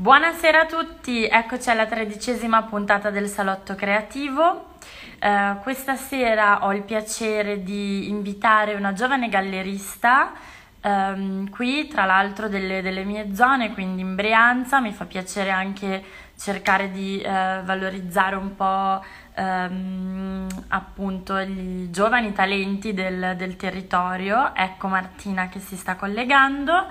Buonasera a tutti, eccoci alla tredicesima puntata del Salotto Creativo. Eh, questa sera ho il piacere di invitare una giovane gallerista ehm, qui, tra l'altro delle, delle, mie zone, quindi in Brianza. Mi fa piacere anche cercare di eh, valorizzare un po' ehm, appunto i giovani talenti del, del territorio. Ecco Martina che si sta collegando.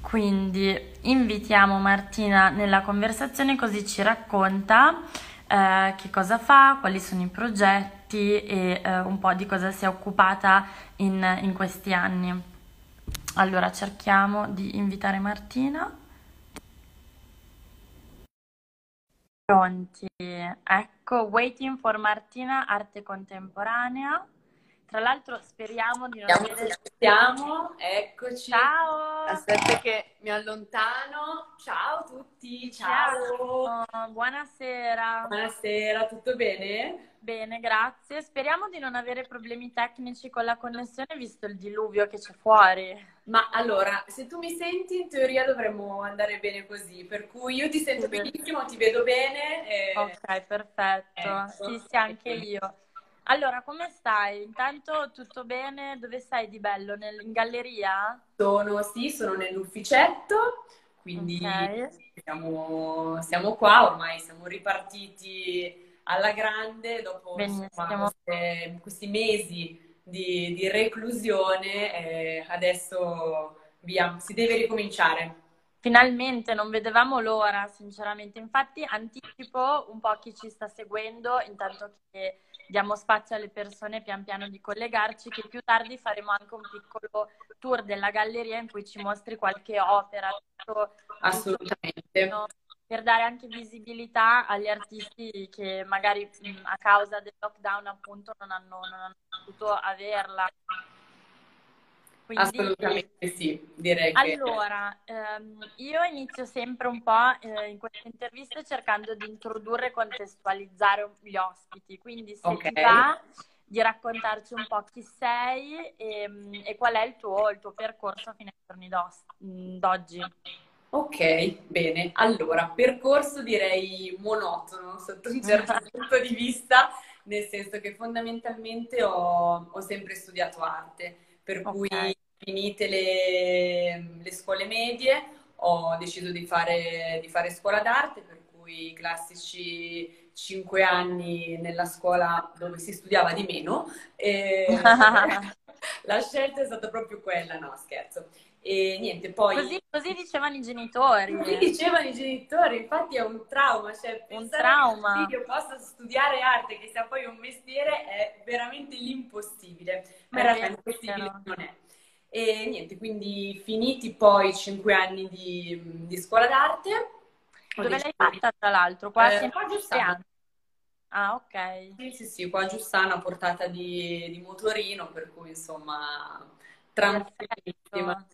Quindi invitiamo Martina nella conversazione così ci racconta eh, che cosa fa, quali sono i progetti e eh, un po' di cosa si è occupata in, in questi anni. Allora cerchiamo di invitare Martina. Pronti? Ecco, Waiting for Martina, arte contemporanea. Tra l'altro speriamo di non Siamo, avere... Siamo, eccoci. Ciao! Aspetta che mi allontano. Ciao a tutti, ciao. ciao. Buonasera. Buonasera, tutto bene? Bene, grazie. Speriamo di non avere problemi tecnici con la connessione visto il diluvio che c'è fuori. Ma allora, se tu mi senti, in teoria dovremmo andare bene così, per cui io ti sento benissimo, ti vedo bene. E... Ok, perfetto. Ecco. Sì, sì, anche io. Allora, come stai? Intanto tutto bene? Dove stai di bello? Nel, in galleria? Sono, sì, sono nell'ufficetto, quindi okay. siamo, siamo, qua, ormai siamo ripartiti alla grande dopo insomma, queste, questi mesi di, di reclusione, eh, adesso via, si deve ricominciare. Finalmente non vedevamo l'ora, sinceramente. Infatti anticipo un po' chi ci sta seguendo, intanto che diamo spazio alle persone pian piano di collegarci, che più tardi faremo anche un piccolo tour della galleria in cui ci mostri qualche opera. Assolutamente. No? Per dare anche visibilità agli artisti che magari a causa del lockdown appunto non hanno, non hanno potuto averla. Quindi, Assolutamente sì, direi che... Allora, ehm, io inizio sempre un po' eh, in queste interviste cercando di introdurre e contestualizzare gli ospiti, quindi se okay. ti va di raccontarci un po' chi sei e, e qual è il tuo, il tuo, percorso fino ai giorni d'oggi. Ok, bene. Allora, percorso direi monotono sotto un certo punto di vista, nel senso che fondamentalmente ho, ho sempre studiato arte, per okay. cui finite le, le, scuole medie ho deciso di fare, di fare scuola d'arte, per cui i classici cinque anni nella scuola dove si studiava di meno. E la scelta è stata proprio quella, no scherzo. E niente, poi... Così, così, dicevano i genitori. Così dicevano i genitori, infatti è un trauma, cioè un trauma. che io possa studiare arte, che sia poi un mestiere, è veramente l'impossibile. Ma in realtà l'impossibile non è. E niente, quindi finiti poi cinque anni di, di scuola d'arte. Dove l'hai fatta tra l'altro? Qua, eh, qua a Giussano. Ah, ok. Sì, sì, sì, qua a Giussano a portata di, di motorino, per cui insomma tranquillissima.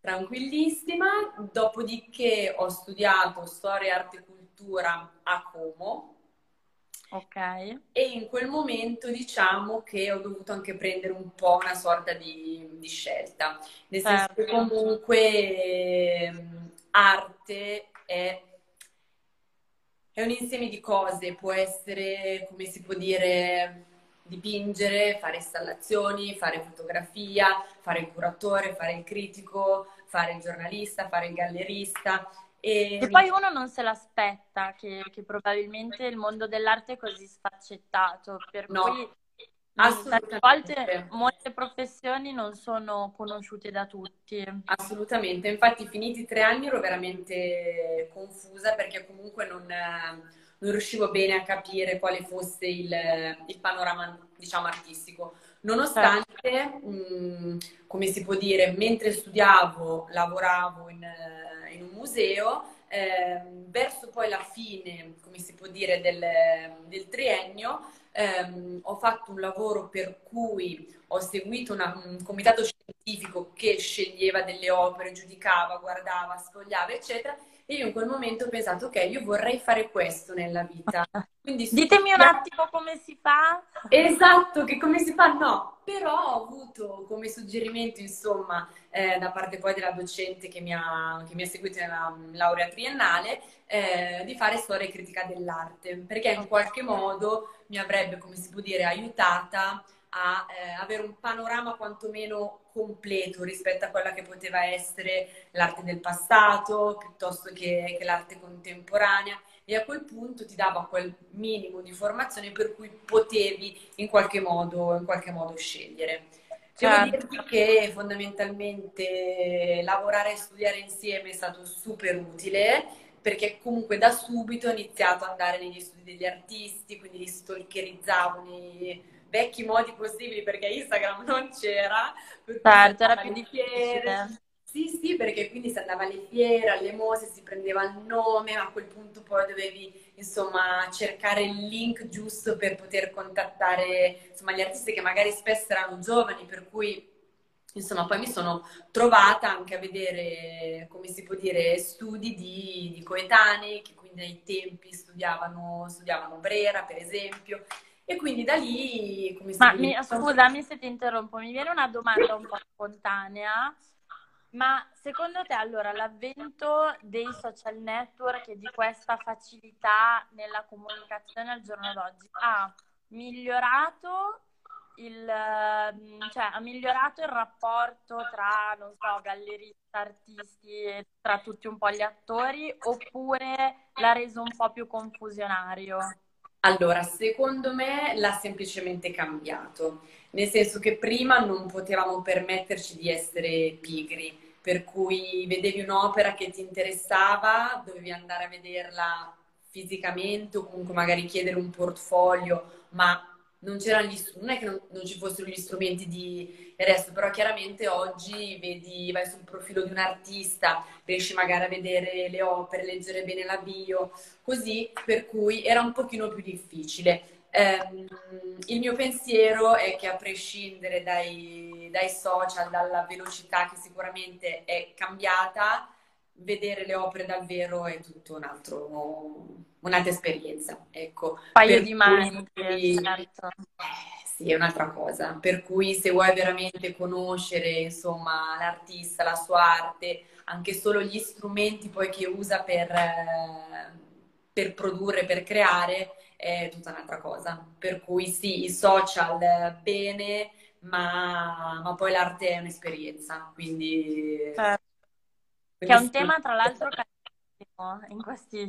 Tranquillissima. Dopodiché ho studiato storia, arte e cultura a Como Ok. E in quel momento diciamo che ho dovuto anche prendere un po' una sorta di, di scelta. Nel certo. senso che certo. comunque eh, arte è, è un insieme di cose, può essere, come si può dire, dipingere, fare installazioni, fare fotografia, fare il curatore, fare il critico, fare il giornalista, fare il gallerista. E, e poi uno non se l'aspetta che, che, probabilmente il mondo dell'arte è così sfaccettato, per no, cui tante volte molte professioni non sono conosciute da tutti. Assolutamente, infatti finiti tre anni ero veramente confusa perché comunque non, non riuscivo bene a capire quale fosse il, il panorama, diciamo, artistico. Nonostante, certo. mh, come si può dire, mentre studiavo, lavoravo in in un museo, eh, verso poi la fine, come si può dire, del, del triennio, ehm, ho fatto un lavoro per cui ho seguito una, un comitato scientifico che sceglieva delle opere, giudicava, guardava, sfogliava, eccetera. E io in quel momento ho pensato, ok, io vorrei fare questo nella vita. Quindi, Ditemi un attimo come si fa. Esatto, che come si fa? No, però ho avuto come suggerimento, insomma, eh, da parte poi della docente che mi ha, che mi ha seguito nella laurea triennale, eh, di fare storia e critica dell'arte, perché in qualche modo mi avrebbe, come si può dire, aiutata a eh, avere un panorama quantomeno completo rispetto a quella che poteva essere l'arte del passato piuttosto che, che l'arte contemporanea e a quel punto ti dava quel minimo di formazione per cui potevi in qualche modo, in qualche modo scegliere. Devo certo. dirti che fondamentalmente lavorare e studiare insieme è stato super utile perché comunque da subito ho iniziato ad andare negli studi degli artisti, quindi li stalkerizzavo nei vecchi modi possibili perché Instagram non c'era. certo, era più difficile. Sì, sì, perché quindi si andava alle fiere, alle mostre, si prendeva il nome, a quel punto poi dovevi, insomma, cercare il link giusto per poter contattare, insomma, gli artisti che magari spesso erano giovani, per cui, insomma, poi mi sono trovata anche a vedere, come si può dire, studi di, di coetanei, che quindi ai tempi studiavano, studiavano Brera, per esempio, e quindi da lì, come si Ma mi, scusami se ti interrompo, mi viene una domanda un po' spontanea. Ma secondo te allora l'avvento dei social network e di questa facilità nella comunicazione al giorno d'oggi ha migliorato il, cioè, ha migliorato il rapporto tra, non so, gallerista, artisti e tra tutti un po' gli attori oppure l'ha reso un po' più confusionario? Allora, secondo me l'ha semplicemente cambiato, nel senso che prima non potevamo permetterci di essere pigri, per cui vedevi un'opera che ti interessava, dovevi andare a vederla fisicamente o comunque magari chiedere un portfolio, ma non, gli, non è che non, non, ci fossero gli strumenti di resto, però chiaramente oggi vedi, vai sul profilo di un artista, riesci magari a vedere le opere, leggere bene la bio, così, per cui era un pochino più difficile. Eh, il mio pensiero è che a prescindere dai, dai social, dalla velocità che sicuramente è cambiata, vedere le opere dal vero è tutto un altro, un'altra esperienza. Ecco. Un paio per di mani, cui, certo. eh, sì, è un'altra cosa. Per cui se vuoi veramente conoscere, insomma, l'artista, la sua arte, anche solo gli strumenti poi che usa per, per produrre, per creare, è tutta un'altra cosa. Per cui sì, i social bene, ma, ma poi l'arte è un'esperienza, quindi... Certo che è un tema tra l'altro in questi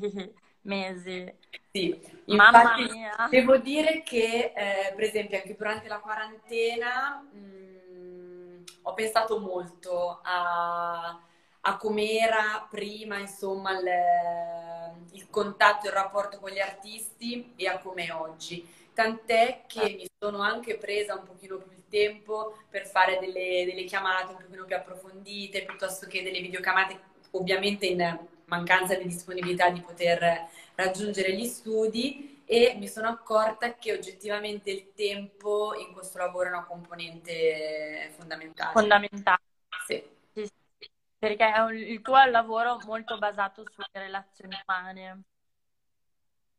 mesi. Sì, Mamma mia. devo dire che eh, per esempio anche durante la quarantena mh, mm, ho pensato molto a, a com'era prima insomma il, il contatto, il rapporto con gli artisti e a com'è oggi. Tant'è che mi sono anche presa un pochino più il tempo per fare delle, delle chiamate un pochino più approfondite, piuttosto che delle videochiamate, ovviamente in mancanza di disponibilità di poter raggiungere gli studi e mi sono accorta che oggettivamente il tempo in questo lavoro è una componente fondamentale. Fondamentale. Sì. sì, sì. Perché il tuo è un lavoro molto basato sulle relazioni umane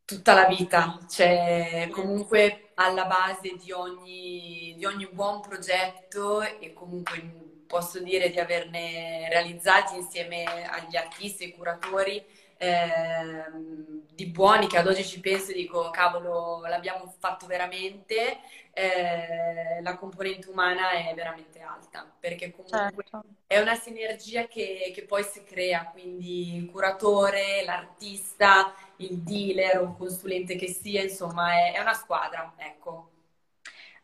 tutta la vita, cioè comunque alla base di ogni, di ogni buon progetto e comunque posso dire di averne realizzati insieme agli artisti e curatori eh, di buoni che ad oggi ci penso e dico cavolo l'abbiamo fatto veramente eh, la componente umana è veramente alta perché comunque certo. è una sinergia che, che poi si crea quindi il curatore, l'artista il dealer o consulente che sia, insomma, è, è una squadra, ecco.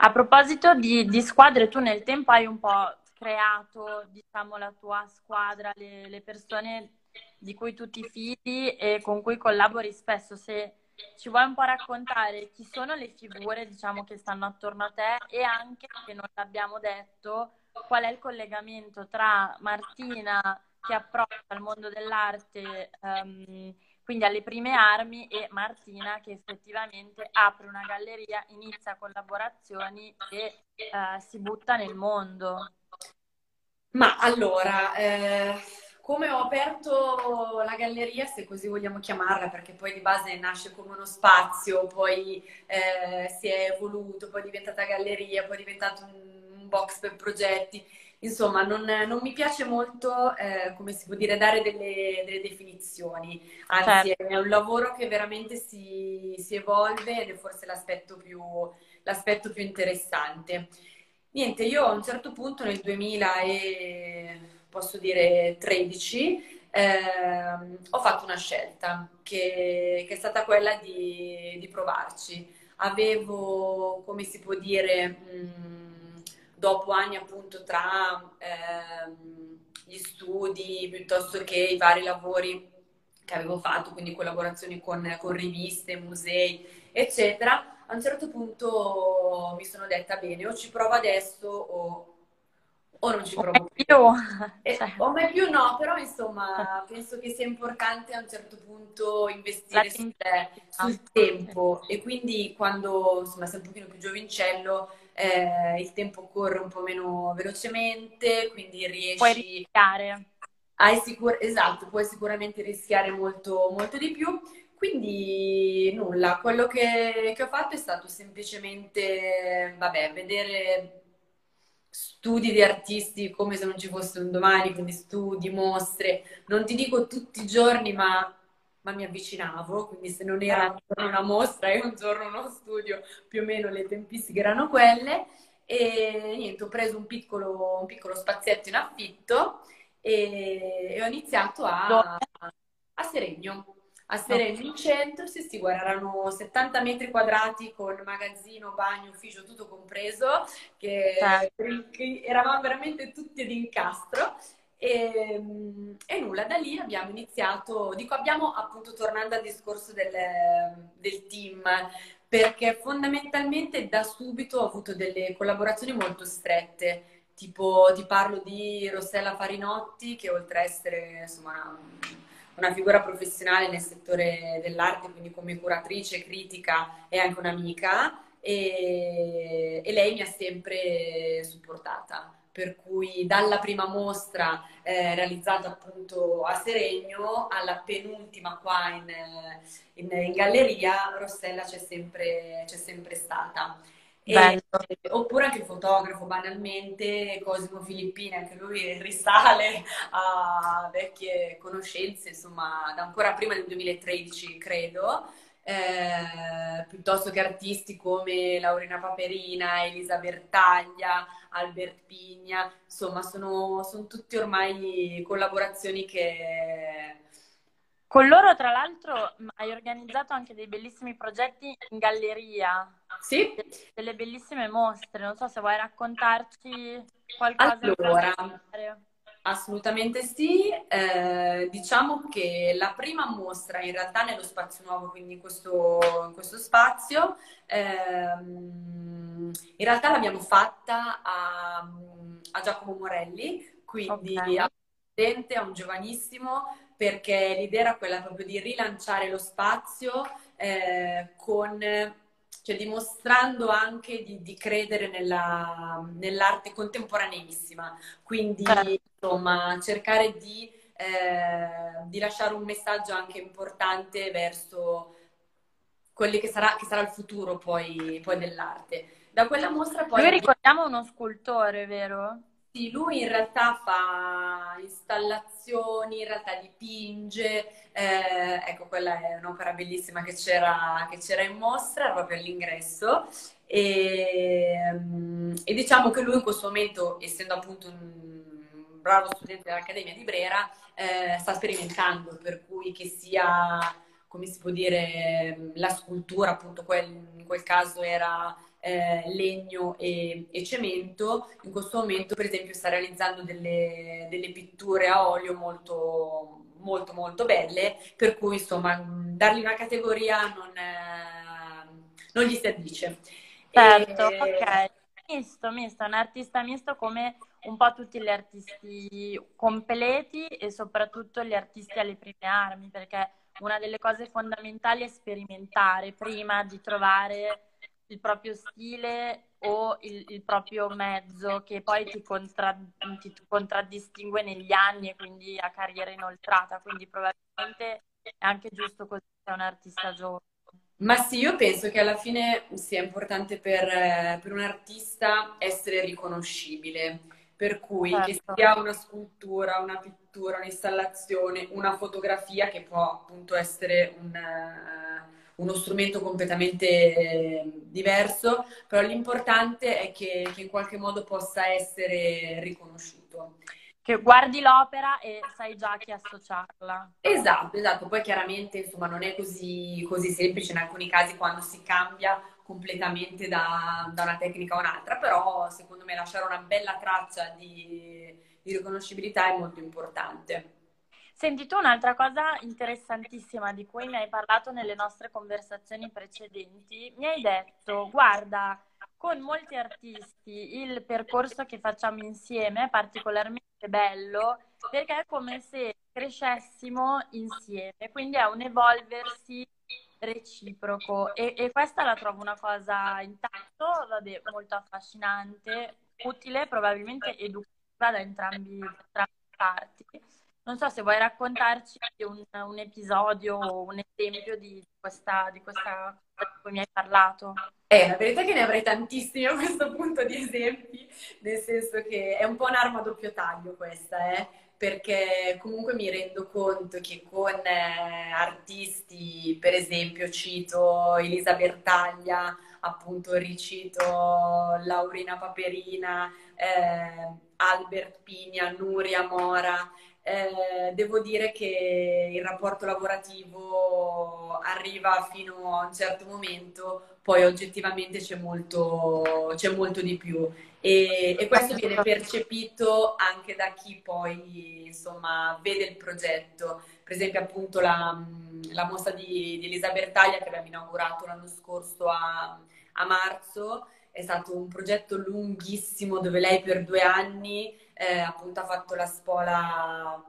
A proposito di, di, squadre, tu nel tempo hai un po' creato, diciamo, la tua squadra, le, le persone di cui tu ti fidi e con cui collabori spesso. Se ci vuoi un po' raccontare chi sono le figure, diciamo, che stanno attorno a te e anche, che non l'abbiamo detto, qual è il collegamento tra Martina che approccia al mondo dell'arte, um, quindi alle prime armi, e Martina che effettivamente apre una galleria, inizia collaborazioni e uh, si butta nel mondo. Ma allora, eh, come ho aperto la galleria, se così vogliamo chiamarla, perché poi di base nasce come uno spazio, poi eh, si è evoluto, poi è diventata galleria, poi è diventato un, un box per progetti. Insomma, non, non mi piace molto, eh, come si può dire, dare delle, delle definizioni, anzi certo. è un lavoro che veramente si, si evolve ed è forse l'aspetto più, l'aspetto più interessante. Niente, io a un certo punto nel 2000 e posso dire 13 eh, ho fatto una scelta che, che è stata quella di, di, provarci. Avevo, come si può dire, mh, dopo anni appunto tra eh, gli studi piuttosto che i vari lavori che avevo fatto, quindi collaborazioni con, con riviste, musei, eccetera, a un certo punto mi sono detta bene, o ci provo adesso o, o non ci provo più. più. Eh, cioè. O mai più no, però insomma penso che sia importante a un certo punto investire sul, sul, tempo e quindi quando insomma sei un pochino più giovincello eh, il tempo corre un po' meno velocemente, quindi riesci... Puoi rischiare. Sicur- esatto, puoi sicuramente rischiare molto, molto di più. Quindi nulla, quello che, che ho fatto è stato semplicemente, vabbè, vedere studi di artisti come se non ci fosse un domani, quindi studi, mostre, non ti dico tutti i giorni, ma, ma mi avvicinavo, quindi se non era un giorno una mostra e un giorno uno studio, più o meno le tempistiche erano quelle. E niente, ho preso un piccolo, un piccolo spazietto in affitto e, e ho iniziato a, a Seregno a Sereno in centro, sì sì, guarda, erano 70 metri quadrati con magazzino, bagno, ufficio, tutto compreso, che, che eravamo veramente tutti ad incastro. E, e, nulla, da lì abbiamo iniziato, dico abbiamo appunto tornando al discorso del, del team, perché fondamentalmente da subito ho avuto delle collaborazioni molto strette, tipo ti parlo di Rossella Farinotti che oltre a essere insomma una figura professionale nel settore dell'arte, quindi come curatrice, critica e anche un'amica e, e lei mi ha sempre supportata. Per cui dalla prima mostra eh, realizzata appunto a Seregno alla penultima qua in, in, in galleria, Rossella c'è sempre, c'è sempre stata. E, oppure anche il fotografo, banalmente, Cosimo Filippini, anche lui risale a vecchie conoscenze, insomma, da ancora prima del 2013, credo. Eh, piuttosto che artisti come Laurina Paperina, Elisa Bertaglia, Albert Pigna, insomma, sono, sono tutti ormai collaborazioni che con loro, tra l'altro, hai organizzato anche dei bellissimi progetti in galleria. Sì. Delle bellissime mostre. Non so se vuoi raccontarci qualcosa. Allora, assolutamente sì. Eh, diciamo che la prima mostra, in realtà nello spazio nuovo, quindi in questo, in questo spazio, ehm, in realtà l'abbiamo fatta a, a Giacomo Morelli, quindi okay. a a un giovanissimo perché l'idea era quella proprio di rilanciare lo spazio eh, con, cioè dimostrando anche di, di credere nella, nell'arte contemporaneissima. Quindi, certo. insomma, cercare di, eh, di, lasciare un messaggio anche importante verso quelli che sarà, che sarà il futuro poi, poi dell'arte. Da quella mostra poi... Noi ricordiamo uno scultore, vero? Sì, lui in realtà fa installazioni, in realtà dipinge, eh, ecco quella è un'opera bellissima che c'era, che c'era in mostra proprio all'ingresso. E, mm, e, diciamo che lui in questo momento, essendo appunto un bravo studente dell'Accademia di Brera, eh, sta sperimentando, per cui che sia, come si può dire, la scultura, appunto quel, in quel caso era eh, legno e, e, cemento, in questo momento per esempio sta realizzando delle, delle pitture a olio molto, molto, molto belle, per cui insomma dargli una categoria non, eh, non gli si addice. Certo, e... ok. Misto, misto, un artista misto come un po' tutti gli artisti completi e soprattutto gli artisti alle prime armi, perché una delle cose fondamentali è sperimentare prima di trovare il proprio stile o il, il proprio mezzo che poi ti, contra, ti, contraddistingue negli anni e quindi a carriera inoltrata. Quindi probabilmente è anche giusto così se un artista giovane. Ma sì, io penso che alla fine sia importante per, per un artista essere riconoscibile. Per cui certo. che sia una scultura, una pittura, un'installazione, una fotografia che può appunto essere un, uno strumento completamente eh, diverso, però l'importante è che, che in qualche modo possa essere riconosciuto. Che guardi l'opera e sai già chi associarla. Esatto, esatto. Poi chiaramente insomma non è così, così semplice in alcuni casi quando si cambia completamente da, da, una tecnica a un'altra, però secondo me lasciare una bella traccia di, di riconoscibilità è molto importante. Senti, tu un'altra cosa interessantissima di cui mi hai parlato nelle nostre conversazioni precedenti, mi hai detto, guarda, con molti artisti il percorso che facciamo insieme è particolarmente bello perché è come se crescessimo insieme, quindi è un evolversi reciproco. E, e questa la trovo una cosa intanto vabbè, molto affascinante, utile, probabilmente educativa da entrambi, da parti non so se vuoi raccontarci un, un episodio o un esempio di questa, di questa cosa di cui mi hai parlato. Eh, la verità è che ne avrei tantissimi a questo punto di esempi, nel senso che è un po' un'arma a doppio taglio questa, eh? perché comunque mi rendo conto che con eh, artisti, per esempio cito Elisa Bertaglia, appunto ricito Laurina Paperina, eh, Albert Pigna, Nuria Mora, eh, devo dire che il rapporto lavorativo arriva fino a un certo momento, poi oggettivamente c'è molto, c'è molto di più e, e, questo viene percepito anche da chi poi insomma vede il progetto. Per esempio appunto la, la mostra di, di Elisa Bertaglia che abbiamo inaugurato l'anno scorso a, a marzo è stato un progetto lunghissimo dove lei per due anni eh, appunto ha fatto la spola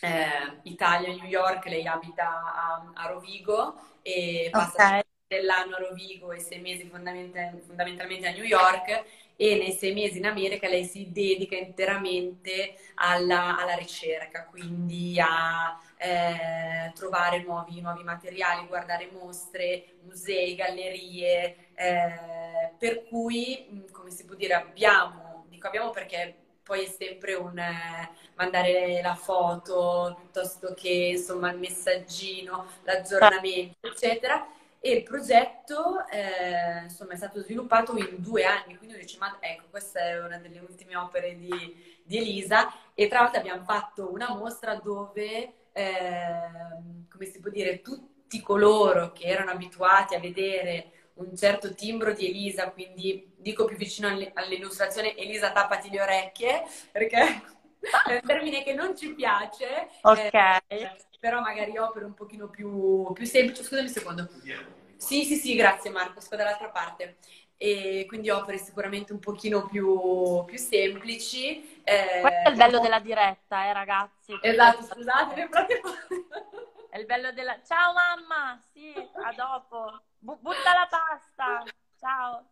eh, Italia-New York, lei abita a, a Rovigo e passa okay. dell'anno a Rovigo e sei mesi fondamental- fondamentalmente a New York e nei sei mesi in America lei si dedica interamente alla, alla ricerca, quindi a eh, trovare nuovi, nuovi, materiali, guardare mostre, musei, gallerie, eh, per cui, come si può dire, abbiamo, dico abbiamo perché poi è sempre un eh, mandare la foto piuttosto che insomma il messaggino, l'aggiornamento, eccetera. E il progetto eh, insomma, è stato sviluppato in due anni, quindi dice, ma ecco, questa è una delle ultime opere di, di Elisa. E tra l'altro abbiamo fatto una mostra dove, eh, come si può dire, tutti coloro che erano abituati a vedere un certo timbro di Elisa, quindi dico più vicino all'illustrazione Elisa tappati le orecchie, perché è un termine che non ci piace, ok eh, però magari opere un pochino più, più semplici. Scusami un secondo. Sì, sì, sì, grazie Marco, sto dall'altra parte. E quindi opere sicuramente un pochino più, più semplici. Eh, Questo è il bello della diretta, eh ragazzi. Esatto, scusate, proprio... È il bello della... Ciao mamma! Sì, a dopo. B- butta la pasta! Ciao!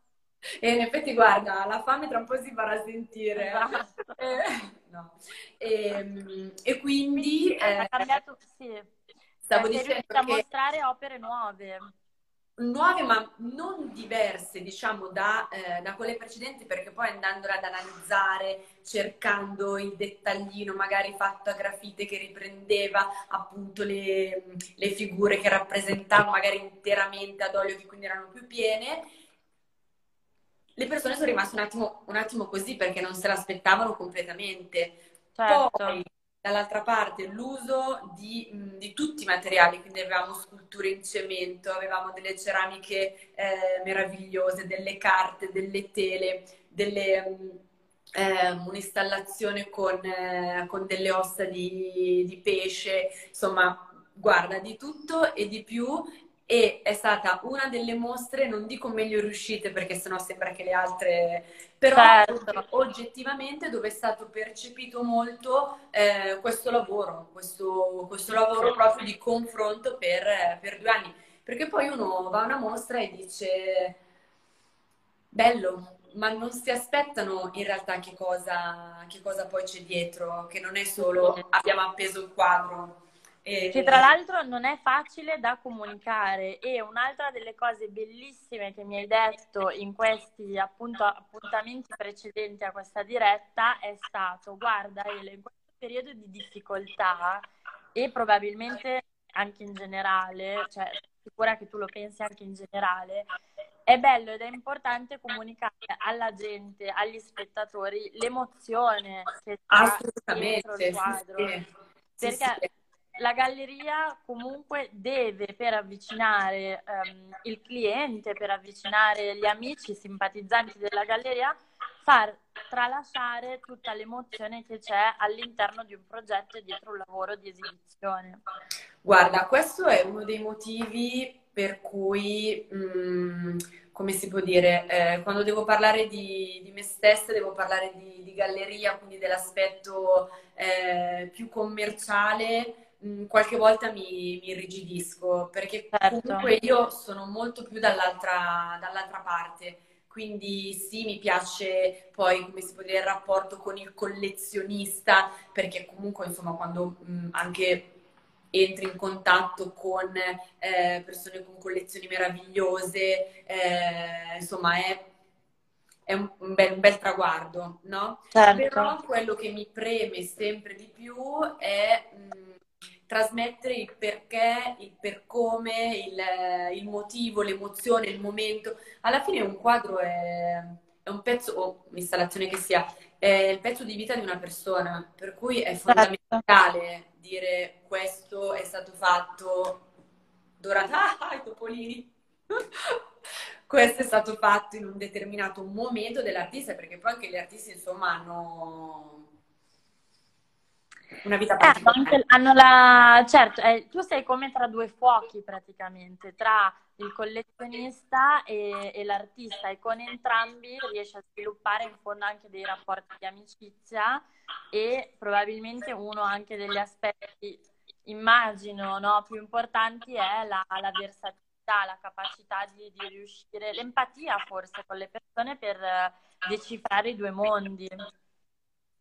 E in effetti, guarda, la fame tra un po' si farà sentire. Esatto. Eh, no. e, ehm, e, quindi... Eh, ha cambiato, sì. Stavo cioè, dicendo che... a mostrare opere nuove nuove ma non diverse diciamo da, eh, da, quelle precedenti perché poi andando ad analizzare cercando il dettaglino magari fatto a grafite che riprendeva appunto le, le figure che rappresentavano magari interamente ad olio che quindi erano più piene le persone sono rimaste un attimo, un attimo così perché non se l'aspettavano completamente certo. poi dall'altra parte l'uso di, di, tutti i materiali, quindi avevamo sculture in cemento, avevamo delle ceramiche eh, meravigliose, delle carte, delle tele, delle, eh, un'installazione con, eh, con, delle ossa di, di pesce, insomma, guarda, di tutto e di più e è stata una delle mostre, non dico meglio riuscite perché sennò sembra che le altre, però certo. oggettivamente dove è stato percepito molto eh, questo lavoro, questo, questo, lavoro proprio di confronto per, per due anni. Perché poi uno va a una mostra e dice, bello, ma non si aspettano in realtà che cosa, che cosa poi c'è dietro, che non è solo abbiamo appeso il quadro. E... Che tra l'altro non è facile da comunicare e un'altra delle cose bellissime che mi hai detto in questi appunto, appuntamenti precedenti a questa diretta è stato, guarda Ele, in questo periodo di difficoltà e probabilmente anche in generale, cioè sicura che tu lo pensi anche in generale, è bello ed è importante comunicare alla gente, agli spettatori, l'emozione che sta dietro il quadro. Sì, sì. Perché sì, la galleria comunque deve, per avvicinare um, il cliente, per avvicinare gli amici, simpatizzanti della galleria, far tralasciare tutta l'emozione che c'è all'interno di un progetto e dietro un lavoro di esibizione. Guarda, questo è uno dei motivi per cui, mh, mm, come si può dire, eh, quando devo parlare di, di, me stessa, devo parlare di, di galleria, quindi dell'aspetto eh, più commerciale, mh, mm, qualche volta mi, mi irrigidisco, perché certo. comunque io sono molto più dall'altra, dall'altra parte. Quindi sì, mi piace poi, come si può dire, il rapporto con il collezionista, perché comunque, insomma, quando mh, mm, anche entri in contatto con eh, persone con collezioni meravigliose, eh, insomma è, è un, un, bel, un, bel, traguardo, no? Certo. Però quello che mi preme sempre di più è mh, trasmettere il perché, il per come, il, il, motivo, l'emozione, il momento. Alla fine un quadro è, è un pezzo, o un'installazione che sia, è il pezzo di vita di una persona, per cui è certo. fondamentale dire questo è stato fatto durante... Ah, i topolini! questo è stato fatto in un determinato momento dell'artista, perché poi anche gli artisti, insomma, hanno una vita particolare. Eh, hanno la... Certo, eh, tu sei come tra due fuochi praticamente, tra il collezionista e, e, l'artista e con entrambi riesci a sviluppare in fondo anche dei rapporti di amicizia e probabilmente uno anche degli aspetti immagino, no, più importanti è la, la versatilità, la capacità di, di, riuscire, l'empatia forse con le persone per decifrare i due mondi.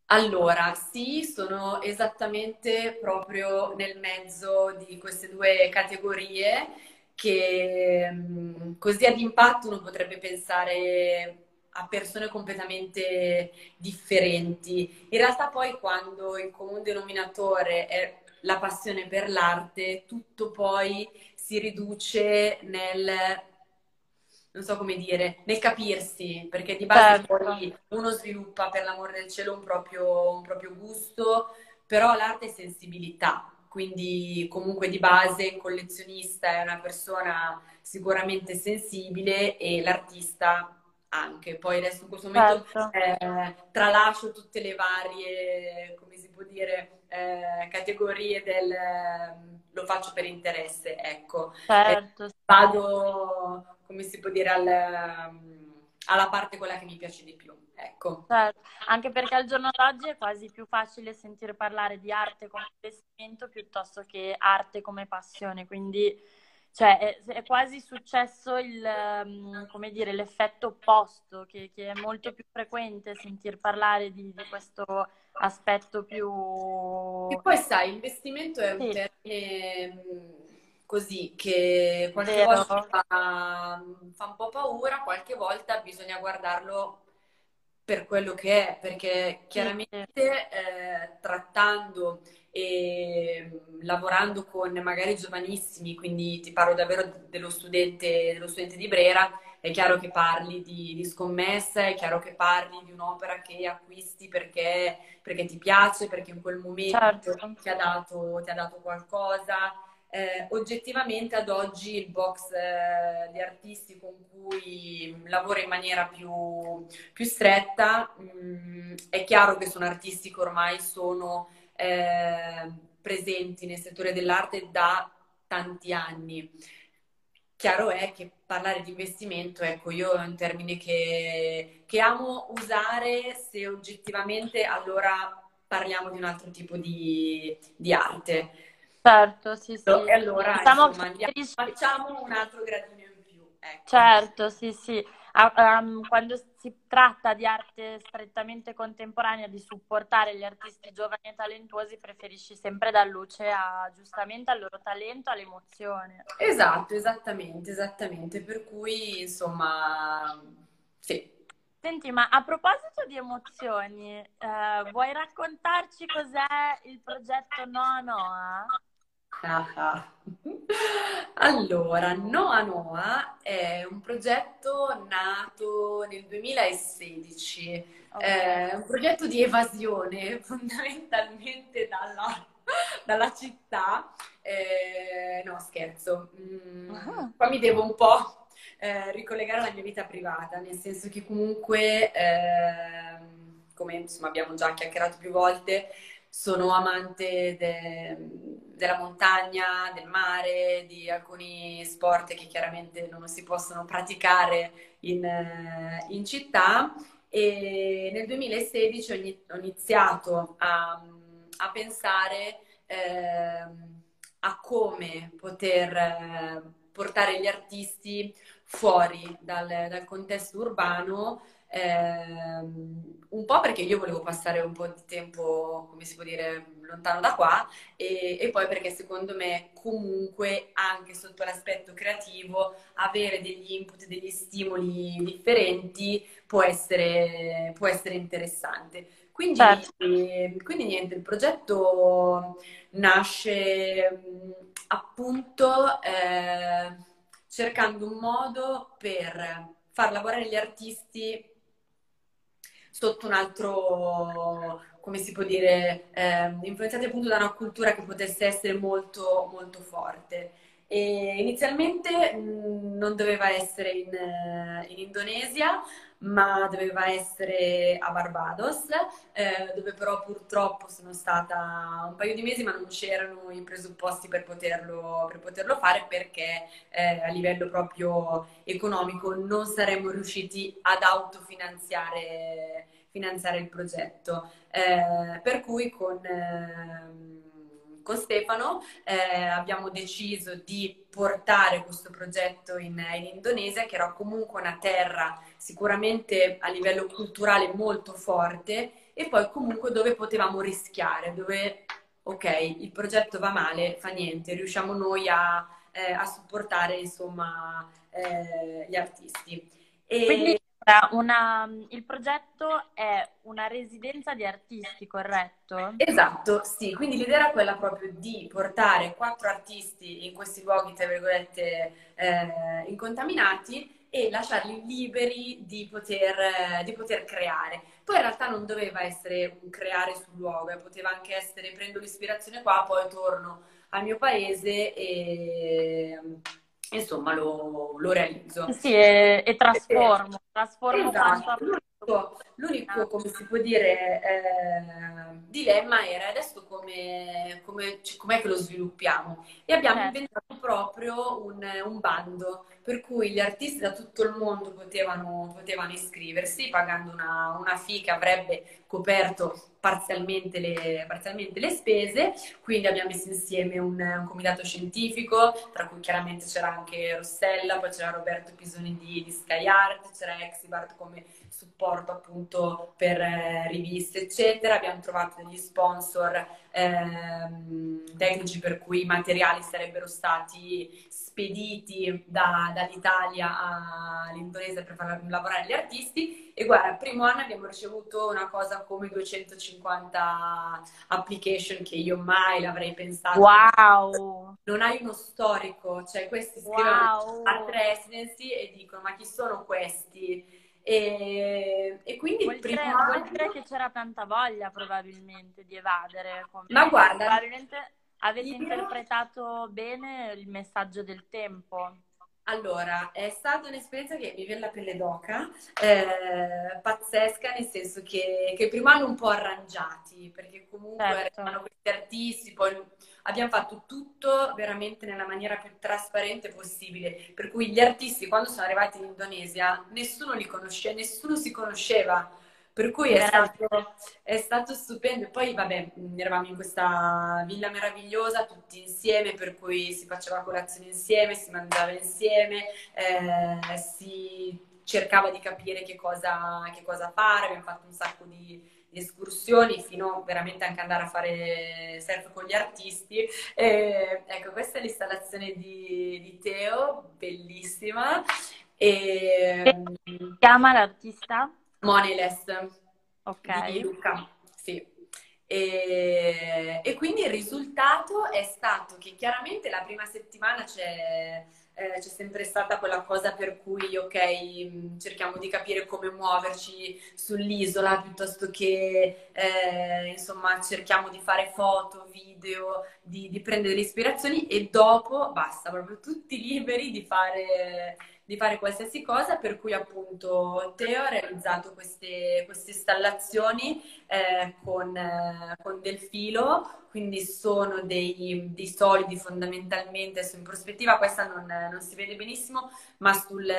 Allora, sì, sono esattamente proprio nel mezzo di queste due categorie che mm, così ad impatto uno potrebbe pensare a persone completamente differenti. In realtà poi quando il comune denominatore è la passione per l'arte, tutto poi si riduce nel, non so come dire, nel capirsi, perché di base certo. poi uno sviluppa per l'amore del cielo un proprio, un proprio gusto, però l'arte è sensibilità, quindi comunque di base il collezionista è una persona sicuramente sensibile e l'artista anche. Poi adesso in questo momento certo. eh, tralascio tutte le varie, come si può dire, eh, categorie del ehm, lo faccio per interesse, ecco. Certo. Eh, vado, come si può dire, al, ehm, alla parte quella che mi piace di più. Ecco. Certo. Anche perché al giorno d'oggi è quasi più facile sentire parlare di arte come investimento piuttosto che arte come passione, quindi cioè, è, è, quasi successo il, come dire, l'effetto opposto, che, che, è molto più frequente sentir parlare di, di questo aspetto più... E poi sai, investimento è un sì. termine mm, così che qualche Vero. volta fa, fa un po' paura, qualche volta bisogna guardarlo per quello che è, perché chiaramente eh, trattando e mm, lavorando con magari giovanissimi, quindi ti parlo davvero dello studente, dello studente di Brera, è chiaro che parli di, di, scommessa, è chiaro che parli di un'opera che acquisti perché, perché ti piace, perché in quel momento certo. ti, ha dato, ti ha dato qualcosa. Eh, oggettivamente ad oggi il box eh, di artisti con cui lavoro in maniera più, più stretta, mh, mm, è chiaro che sono artisti che ormai sono eh, presenti nel settore dell'arte da tanti anni. chiaro è che parlare di investimento, ecco, io è un termine che, che amo usare se oggettivamente allora parliamo di un altro tipo di, di arte. Certo, sì, sì. E allora, diciamo insomma, andiamo, facciamo un altro gradino in più. Ecco. Certo, sì, sì. Um, quando si tratta di arte strettamente contemporanea, di supportare gli artisti giovani e talentuosi, preferisci sempre dar luce a, giustamente al loro talento, all'emozione. Esatto, esattamente, esattamente. Per cui, insomma, sì. Senti, ma a proposito di emozioni, eh, vuoi raccontarci cos'è il progetto Noa Noa? Allora, Noa Noa è un progetto nato nel 2016, okay. è un progetto di evasione fondamentalmente dalla, dalla città. Eh, no, scherzo, mm, uh-huh. qua mi devo un po' eh, ricollegare alla mia vita privata, nel senso che comunque, eh, come insomma, abbiamo già chiacchierato più volte, sono amante de, della montagna, del mare, di alcuni sport che chiaramente non si possono praticare in, in città. E nel 2016 ho iniziato a, a pensare eh, a come poter eh, portare gli artisti fuori dal, dal contesto urbano eh, un po' perché io volevo passare un po' di tempo, come si può dire, lontano da qua e, e, poi perché secondo me comunque anche sotto l'aspetto creativo avere degli input, degli stimoli differenti può essere, può essere interessante. Quindi, certo. quindi niente, il progetto nasce appunto eh, cercando un modo per far lavorare gli artisti sotto un altro, come si può dire, eh, influenzati appunto da una cultura che potesse essere molto, molto forte. E inizialmente mh, non doveva essere in, in Indonesia, ma doveva essere a Barbados, eh, dove però purtroppo sono stata un paio di mesi, ma non c'erano i presupposti per poterlo, per poterlo fare perché eh, a livello proprio economico non saremmo riusciti ad autofinanziare finanziare il progetto. Eh, per cui con ehm, con Stefano eh, abbiamo deciso di portare questo progetto in, in, Indonesia, che era comunque una terra sicuramente a livello culturale molto forte e poi comunque dove potevamo rischiare, dove ok, il progetto va male, fa niente, riusciamo noi a, eh, a supportare insomma eh, gli artisti. E... Quindi una, il progetto è una residenza di artisti, corretto? Esatto, sì, quindi l'idea era quella proprio di portare quattro artisti in questi luoghi, tra virgolette, eh, incontaminati e lasciarli liberi di poter, di poter, creare. Poi in realtà non doveva essere un creare sul luogo, eh, poteva anche essere prendo l'ispirazione qua, poi torno al mio paese e insomma lo, lo realizzo. Sì, e, e trasformo, trasformo esatto. L'unico, l'unico, come si può dire, eh, dilemma era adesso come, come, com'è che lo sviluppiamo? E abbiamo certo. inventato proprio un, un, bando per cui gli artisti da tutto il mondo potevano, potevano iscriversi pagando una, una fee che avrebbe coperto parzialmente le, parzialmente le, spese, quindi abbiamo messo insieme un, un, comitato scientifico, tra cui chiaramente c'era anche Rossella, poi c'era Roberto Pisoni di, di Sky Art, c'era Exibart come supporto appunto per eh, riviste, eccetera. Abbiamo trovato degli sponsor ehm, tecnici per cui i materiali sarebbero stati spediti da, dall'Italia all'Indonesia per far lavorare gli artisti e guarda, il primo anno abbiamo ricevuto una cosa come 250 application che io mai l'avrei pensato. Wow! Non hai uno storico, cioè questi scrivono wow. art residency e dicono ma chi sono questi? E, e quindi vuol, dire, anno... vuol dire che c'era tanta voglia probabilmente di evadere. Ma guarda, probabilmente avete interpretato bene il messaggio del tempo. Allora, è stata un'esperienza che mi viene la pelle d'oca, eh, pazzesca, nel senso che, che prima hanno un po' arrangiati, perché comunque Certo. erano questi artisti, poi abbiamo fatto tutto veramente nella maniera più trasparente possibile, per cui gli artisti quando sono arrivati in Indonesia nessuno li conosceva, nessuno si conosceva, per cui è stato, è stato stupendo. Poi, vabbè, mh, eravamo in questa villa meravigliosa tutti insieme, per cui si faceva colazione insieme, si mangiava insieme, eh, si cercava di capire che cosa, che cosa fare. Abbiamo fatto un sacco di escursioni fino veramente anche andare a fare surf con gli artisti. E, ecco, questa è l'installazione di, di Teo, bellissima. E, si chiama l'artista? Moneyless Ok. di Luca, sì. E, e quindi il risultato è stato che chiaramente la prima settimana c'è eh, c'è sempre stata quella cosa per cui, ok, mh, cerchiamo di capire come muoverci sull'isola piuttosto che, eh, insomma, cerchiamo di fare foto, video, di, di prendere ispirazioni e dopo basta, proprio tutti liberi di fare di fare qualsiasi cosa, per cui appunto Teo ha realizzato queste, queste installazioni eh, con, eh, con del filo, quindi sono dei, dei solidi fondamentalmente, adesso in prospettiva questa non, non si vede benissimo, ma sul,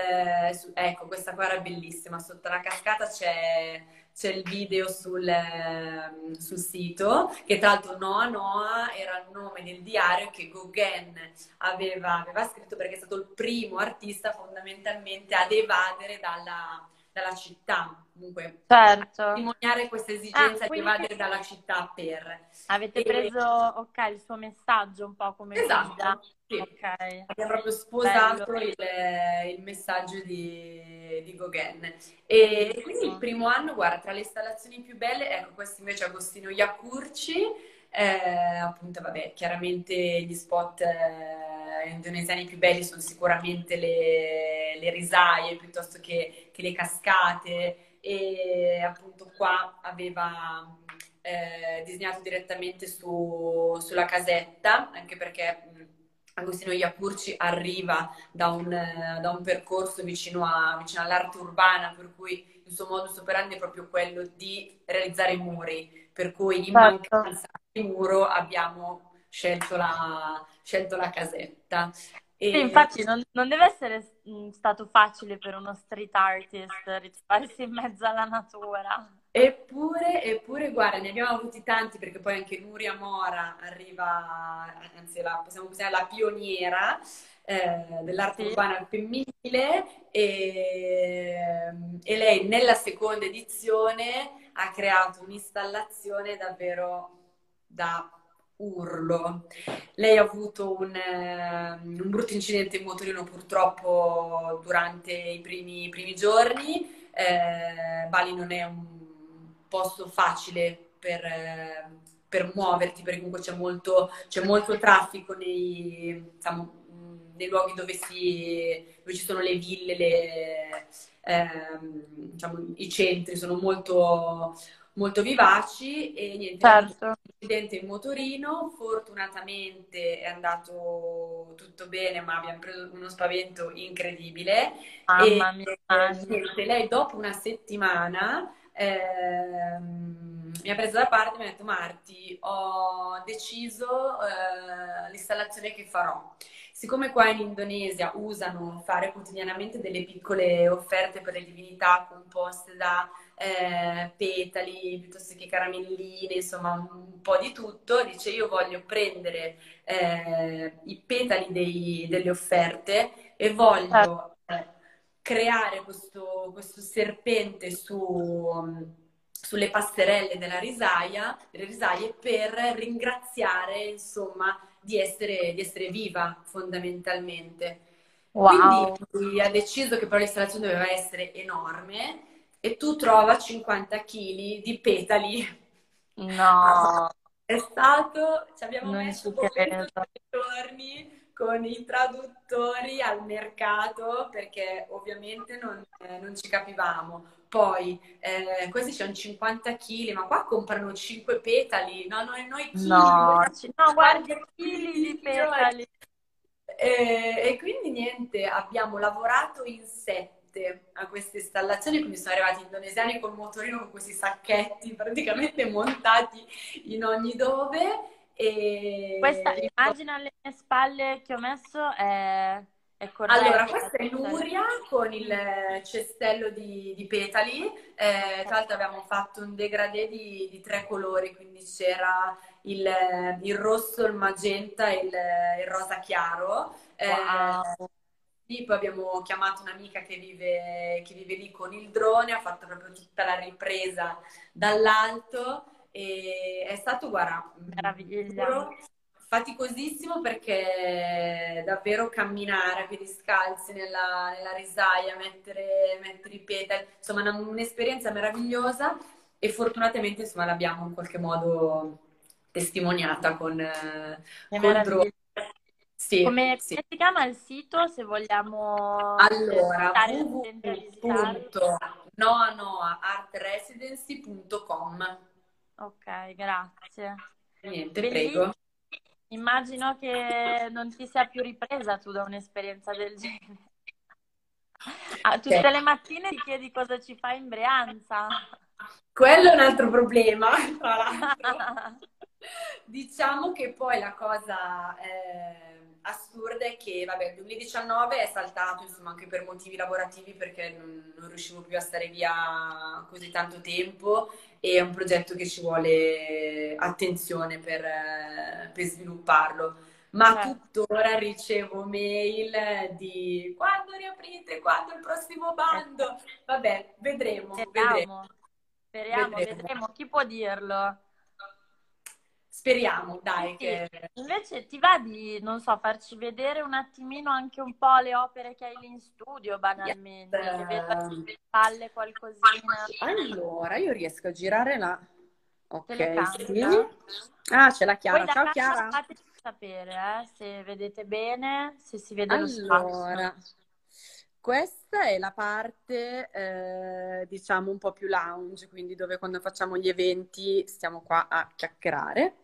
su- ecco, questa qua era bellissima, sotto la cascata c'è c'è il video sul, ehm, sul sito, che tra l'altro Noa Noa era il nome del diario che Gauguin aveva, aveva scritto perché è stato il primo artista fondamentalmente ad evadere dalla, dalla città, comunque Certo. testimoniare questa Ah, esigenza di quindi evadere dalla città per. avete E- preso, ok, il suo messaggio un po' come guida. Esatto, sì. Ok, Abbiamo proprio sposato il, il messaggio di, di Gauguin. E quindi il primo anno, guarda, tra le installazioni più belle, ecco, questo invece è Agostino Iacurci, eh, appunto, vabbè, chiaramente gli spot eh, indonesiani più belli sono sicuramente le, le risaie piuttosto che, che le cascate e appunto qua aveva eh, disegnato direttamente su- sulla casetta, anche perché mh, Agostino Iapurci arriva da un, da un percorso vicino, a- vicino all'arte urbana, per cui il suo modus operandi è proprio quello di realizzare muri, per cui in Certo. mancanza di muro abbiamo scelto la, scelto la casetta. Sì, E, infatti non, non deve essere mm, stato facile per uno street artist ritrovarsi in mezzo alla natura. Eppure, eppure, guarda, ne abbiamo avuti tanti perché poi anche Nuria Mora arriva, anzi, la, possiamo considerare la pioniera eh, dell'arte Sì, urbana femminile e, e lei nella seconda edizione ha creato un'installazione davvero da urlo. Lei ha avuto un, eh, un brutto incidente in motorino purtroppo durante i primi, primi giorni. Eh, Bali non è un posto facile per, per muoverti perché comunque c'è molto, c'è molto traffico nei, diciamo, nei luoghi dove, si, dove ci sono le ville, le, ehm, diciamo, i centri sono molto, molto vivaci e niente, certo. Incidente in motorino, fortunatamente è andato tutto bene, ma abbiamo preso uno spavento incredibile e Mamma mia, eh, niente, lei dopo una settimana ehm, mi ha preso da parte e mi ha detto Marti, ho deciso eh, l'installazione che farò. Siccome qua in Indonesia usano fare quotidianamente delle piccole offerte per le divinità composte da eh, petali piuttosto che caramelline, insomma un po' di tutto, dice io voglio prendere eh, i petali dei- delle offerte e voglio eh, creare questo, questo serpente su, sulle passerelle della risaia, delle risaie per ringraziare, insomma, di essere, di essere viva fondamentalmente. Wow. Quindi ha deciso che però l'installazione doveva essere enorme e tu trova 50 kg di petali. No, È stato, ci abbiamo non messo i giorni con i traduttori al mercato perché ovviamente non, eh, non ci capivamo. Poi eh, questi c'hanno 50 kg, ma qua comprano 5 petali, no, noi, noi chili, No, no, guarda, 50 chili di petali. petali. e, e quindi niente, abbiamo lavorato in sette a queste installazioni, quindi sono arrivati indonesiani col motorino con questi sacchetti praticamente montati in ogni dove. E... Questa immagine alle mie spalle che ho messo è allora, questa è Nuria con il cestello di, di petali. Eh, tra l'altro abbiamo fatto un degradé di, di tre colori, quindi c'era il, il, rosso, il magenta e il, il rosa chiaro. Eh, wow. Sì, poi abbiamo chiamato un'amica che vive, che vive lì con il drone, ha fatto proprio tutta la ripresa dall'alto e è stato, guarda, meraviglioso faticosissimo perché davvero camminare a piedi scalzi nella, nella risaia, mettere, mettere, i pedali, insomma un'esperienza meravigliosa e fortunatamente insomma l'abbiamo in qualche modo testimoniata con, con drone. Sì, come, sì. si chiama il sito se vogliamo allora www.noanoartresidency.com ok grazie niente Bellissimo. prego Immagino che non ti sia più ripresa tu da un'esperienza del genere. Ah, tutte le mattine ti chiedi cosa ci fai in Brianza. Quello è un altro problema, tra l'altro. diciamo che poi la cosa eh, assurda è che, vabbè, il 2019 è saltato, insomma, anche per motivi lavorativi perché non, non riuscivo più a stare via così tanto tempo e è un progetto che ci vuole attenzione per, per svilupparlo. Ma certo. tuttora ricevo mail di quando riaprite, quando il prossimo bando. Vabbè, vedremo. Speriamo, vedremo. Speriamo, vedremo. vedremo. Chi può dirlo? Speriamo, dai. Che... Invece ti va di, non so, farci vedere un attimino anche un po' le opere che hai lì in studio, banalmente. Yes. Vedo palle qualcosina. Allora, io riesco a girare la... Ok, sì. Ah, c'è la Chiara. Ciao Chiara. Fateci sapere eh, se vedete bene, se si vede allora, lo Questa è la parte, eh, diciamo, un po' più lounge, quindi dove quando facciamo gli eventi stiamo qua a chiacchierare.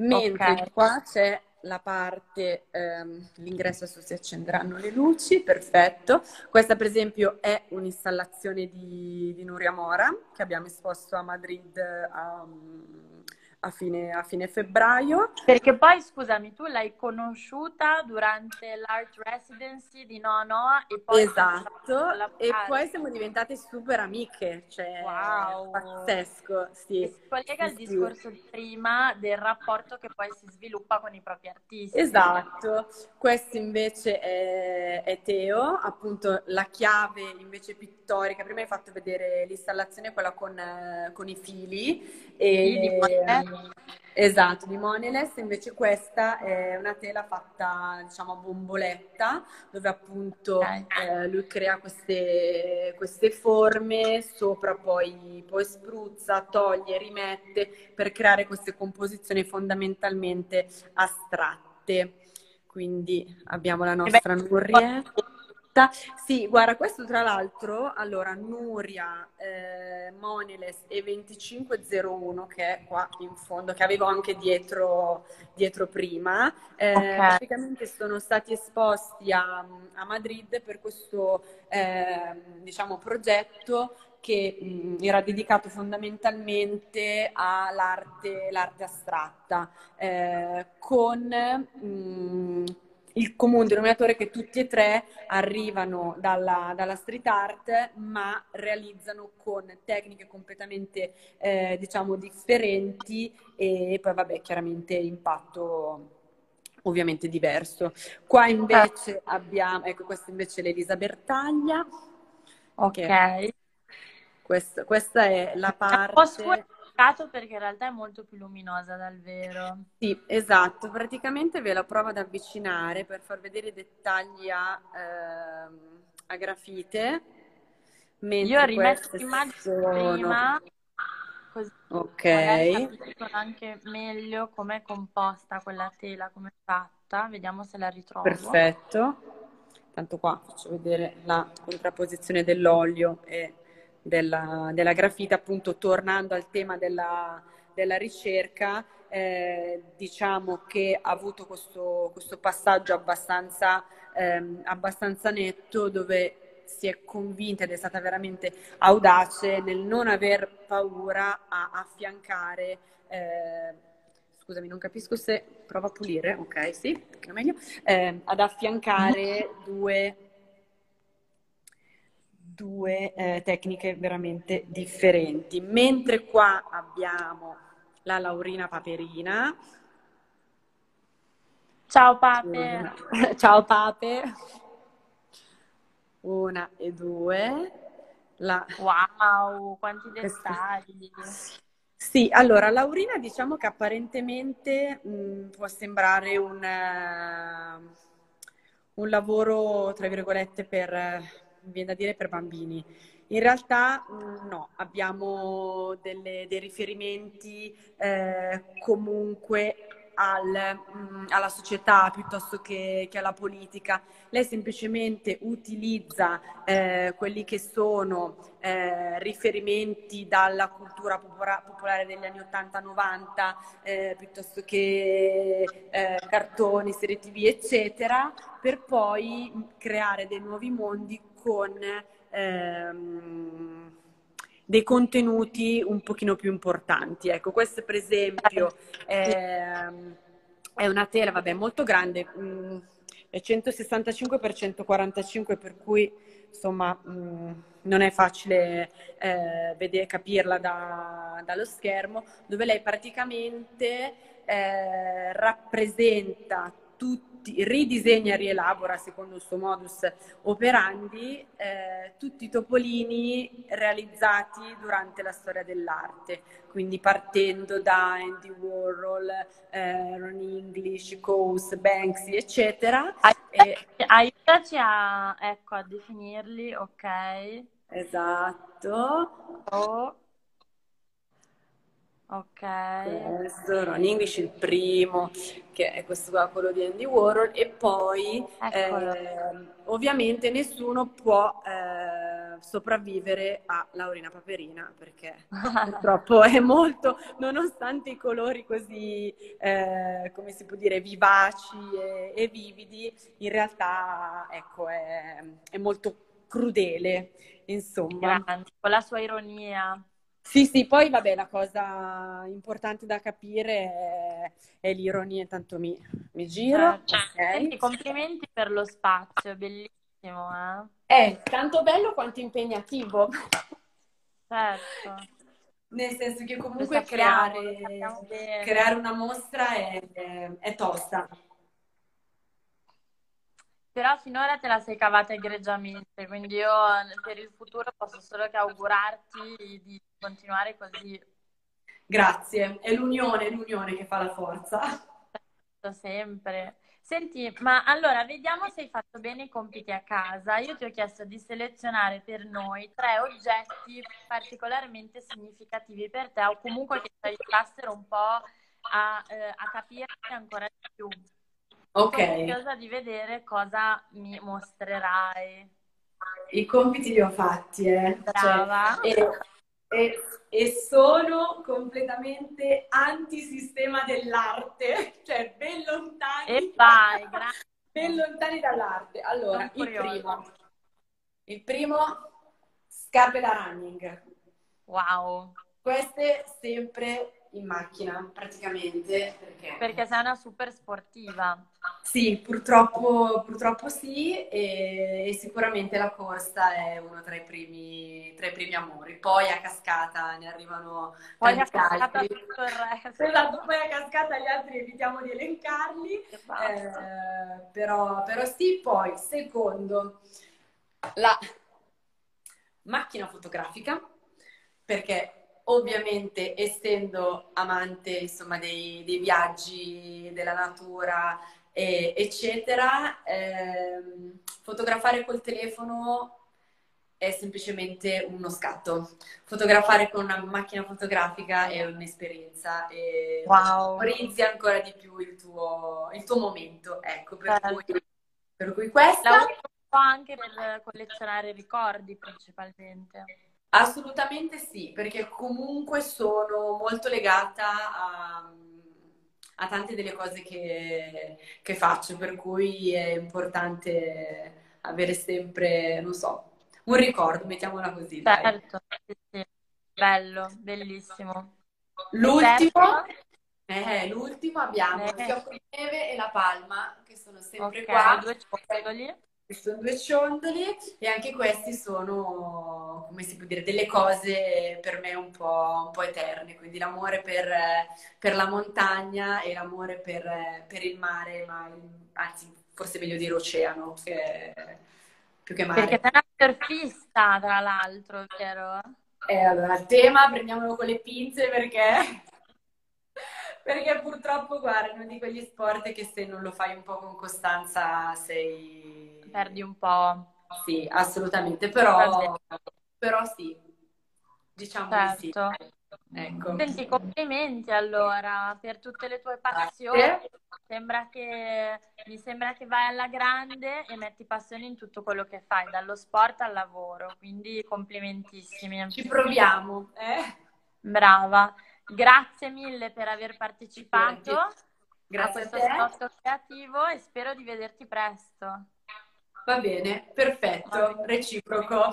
Mentre okay. qua c'è la parte, ehm, l'ingresso adesso si accenderanno le luci, perfetto. Questa per esempio è un'installazione di, di Nuria Mora che abbiamo esposto a Madrid um, a fine, a fine, febbraio. Perché poi, scusami, tu l'hai conosciuta durante l'Art Residency di No No e poi... Esatto, e poi siamo diventate super amiche, cioè wow. pazzesco, sì. E si collega sì, al sì. discorso di prima del rapporto che poi si sviluppa con i propri artisti. Esatto, questo invece è, è Teo, appunto la chiave invece pittorica, prima hai fatto vedere l'installazione, quella con, con i fili. E, Esatto, di Moneles, invece questa è una tela fatta diciamo a bomboletta, dove appunto eh, lui crea queste, queste, forme, sopra poi, poi spruzza, toglie, rimette per creare queste composizioni fondamentalmente astratte. Quindi abbiamo la nostra Nurrietta. Sì, guarda, questo tra l'altro, allora, Nuria, eh, Moniles e 2501, che è qua in fondo, che avevo anche dietro, dietro prima, eh, okay. praticamente sono stati esposti a, a Madrid per questo, eh, diciamo, progetto che mh, era dedicato fondamentalmente all'arte l'arte astratta, eh, con... Mh, il comune denominatore è che tutti e tre arrivano dalla, dalla street art, ma realizzano con tecniche completamente, eh, diciamo, differenti e poi, vabbè, chiaramente impatto ovviamente diverso. Qua invece abbiamo, ecco, questa invece è l'Elisa Bertaglia. Ok. Questa, questa è la parte peccato perché in realtà è molto più luminosa dal vero. Sì, esatto. Praticamente ve la provo ad avvicinare per far vedere i dettagli a, ehm, a grafite. Io rimetto l'immagine sono... prima, così ok. anche meglio com'è composta quella tela, come è fatta. Vediamo se la ritrovo. Perfetto. Tanto qua faccio vedere la contrapposizione dell'olio e della, della grafite, appunto tornando al tema della, della ricerca, eh, diciamo che ha avuto questo, questo passaggio abbastanza, ehm, abbastanza netto dove si è convinta ed è stata veramente audace nel non aver paura a affiancare eh, scusami, non capisco se prova a pulire, ok, sì, meglio, eh, ad affiancare due, due eh, tecniche veramente differenti. Mentre qua abbiamo la Laurina Paperina. Ciao Pape. Ciao Pape. Una e due. La... Wow, quanti dettagli. Sì, allora, Laurina diciamo che apparentemente mh, può sembrare un, uh, un, lavoro, tra virgolette, per, viene da dire, per bambini. In realtà mh, no, abbiamo delle, dei riferimenti eh, comunque al, mh, mm, alla società piuttosto che, che, alla politica. Lei semplicemente utilizza eh, quelli che sono eh, riferimenti dalla cultura popora- popolare degli anni 80-90, eh, piuttosto che eh, cartoni, serie tv, eccetera, per poi creare dei nuovi mondi con ehm, dei contenuti un pochino più importanti. Ecco, questo per esempio è, è una tela, vabbè, molto grande, mh, mm, è 165 x 145 per cui insomma mh, mm, non è facile eh, vedere, capirla da, dallo schermo, dove lei praticamente eh, rappresenta tutti ridisegna e rielabora secondo il suo modus operandi eh, tutti i topolini realizzati durante la storia dell'arte, quindi partendo da Andy Warhol, eh, Ron English, Coase, Banksy, eccetera. Aiutaci a, ecco, a definirli, ok? Esatto. Oh. Ok. Questo, Ron English il primo, che è questo qua, quello di Andy Warhol, e poi eh, ovviamente nessuno può eh, sopravvivere a Laurina Paperina, perché purtroppo è molto, nonostante i colori così, eh, come si può dire, vivaci e, e vividi, in realtà ecco, è, è molto crudele, insomma. Grande, con la sua ironia. Sì, sì, poi vabbè, la cosa importante da capire è, è l'ironia, tanto mi, mi giro. Certo. Okay. complimenti per lo spazio, bellissimo. Eh? È tanto bello quanto impegnativo. Certo. Nel senso che comunque creare, creare, una mostra è, è, è tosta. Però finora te la sei cavata egregiamente, quindi io per il futuro posso solo che augurarti di continuare così. Grazie, è l'unione, è l'unione che fa la forza. Sempre. Senti, ma allora vediamo se hai fatto bene i compiti a casa. Io ti ho chiesto di selezionare per noi tre oggetti particolarmente significativi per te o comunque che ti aiutassero un po' a, eh, a capire ancora di più. Ok. Sono curiosa di vedere cosa mi mostrerai. I compiti li ho fatti, eh. Brava. Cioè, e, e, e, sono completamente antisistema dell'arte, cioè ben lontani. E vai, grazie. Ben lontani dall'arte. Allora, il primo. Il primo, scarpe da running. Wow. Queste sempre in macchina praticamente. Perché, perché sei una super sportiva. Sì, purtroppo, purtroppo sì e, e, sicuramente la corsa è uno tra i, primi, tra i primi amori. Poi a cascata ne arrivano poi a cascata tutto il resto. Esatto, poi a cascata gli altri evitiamo di elencarli. Eh, però, però sì, poi secondo la macchina fotografica perché ovviamente essendo amante insomma, dei, dei viaggi, della natura, e, eccetera, ehm, fotografare col telefono è semplicemente uno scatto. Fotografare con una macchina fotografica è un'esperienza e wow. valorizzi ancora di più il tuo, il tuo momento. Ecco, per, certo. cui, per cui questa... La anche per collezionare ricordi principalmente. Assolutamente sì, perché comunque sono molto legata a, a tante delle cose che, che faccio, per cui è importante avere sempre, non so, un ricordo, mettiamola così. Certo, sì, bello, bellissimo. L'ultimo, eh, l'ultimo abbiamo eh. il fiocco di neve e la palma, che sono sempre Ok, qua. due. Sono due ciondoli e anche questi sono, come si può dire, delle cose per me un po', un po' eterne, quindi l'amore per, per la montagna e l'amore per, per il mare, ma anzi forse meglio dire oceano, che, più che mare. Perché sei una surfista, tra l'altro, vero? Eh, allora, il tema prendiamolo con le pinze perché, perché purtroppo, guarda, è uno di quegli sport che se non lo fai un po' con costanza sei... Perdi un po'. Sì, assolutamente, però, però sì, diciamo di sì. Certo. Ecco. Senti, complimenti allora per tutte le tue passioni. Sembra che, mi sembra che vai alla grande e metti passione in tutto quello che fai, dallo sport al lavoro, quindi complimentissimi. Ci proviamo. Eh? Brava. Grazie mille per aver partecipato Grazie a questo te. spot creativo e spero di vederti presto. Va bene, perfetto, reciproco.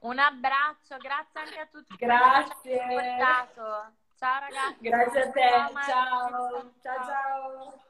Un abbraccio, grazie anche a tutti Grazie. Ciao ragazzi. Grazie a te. Ciao. Ciao. Ciao ciao.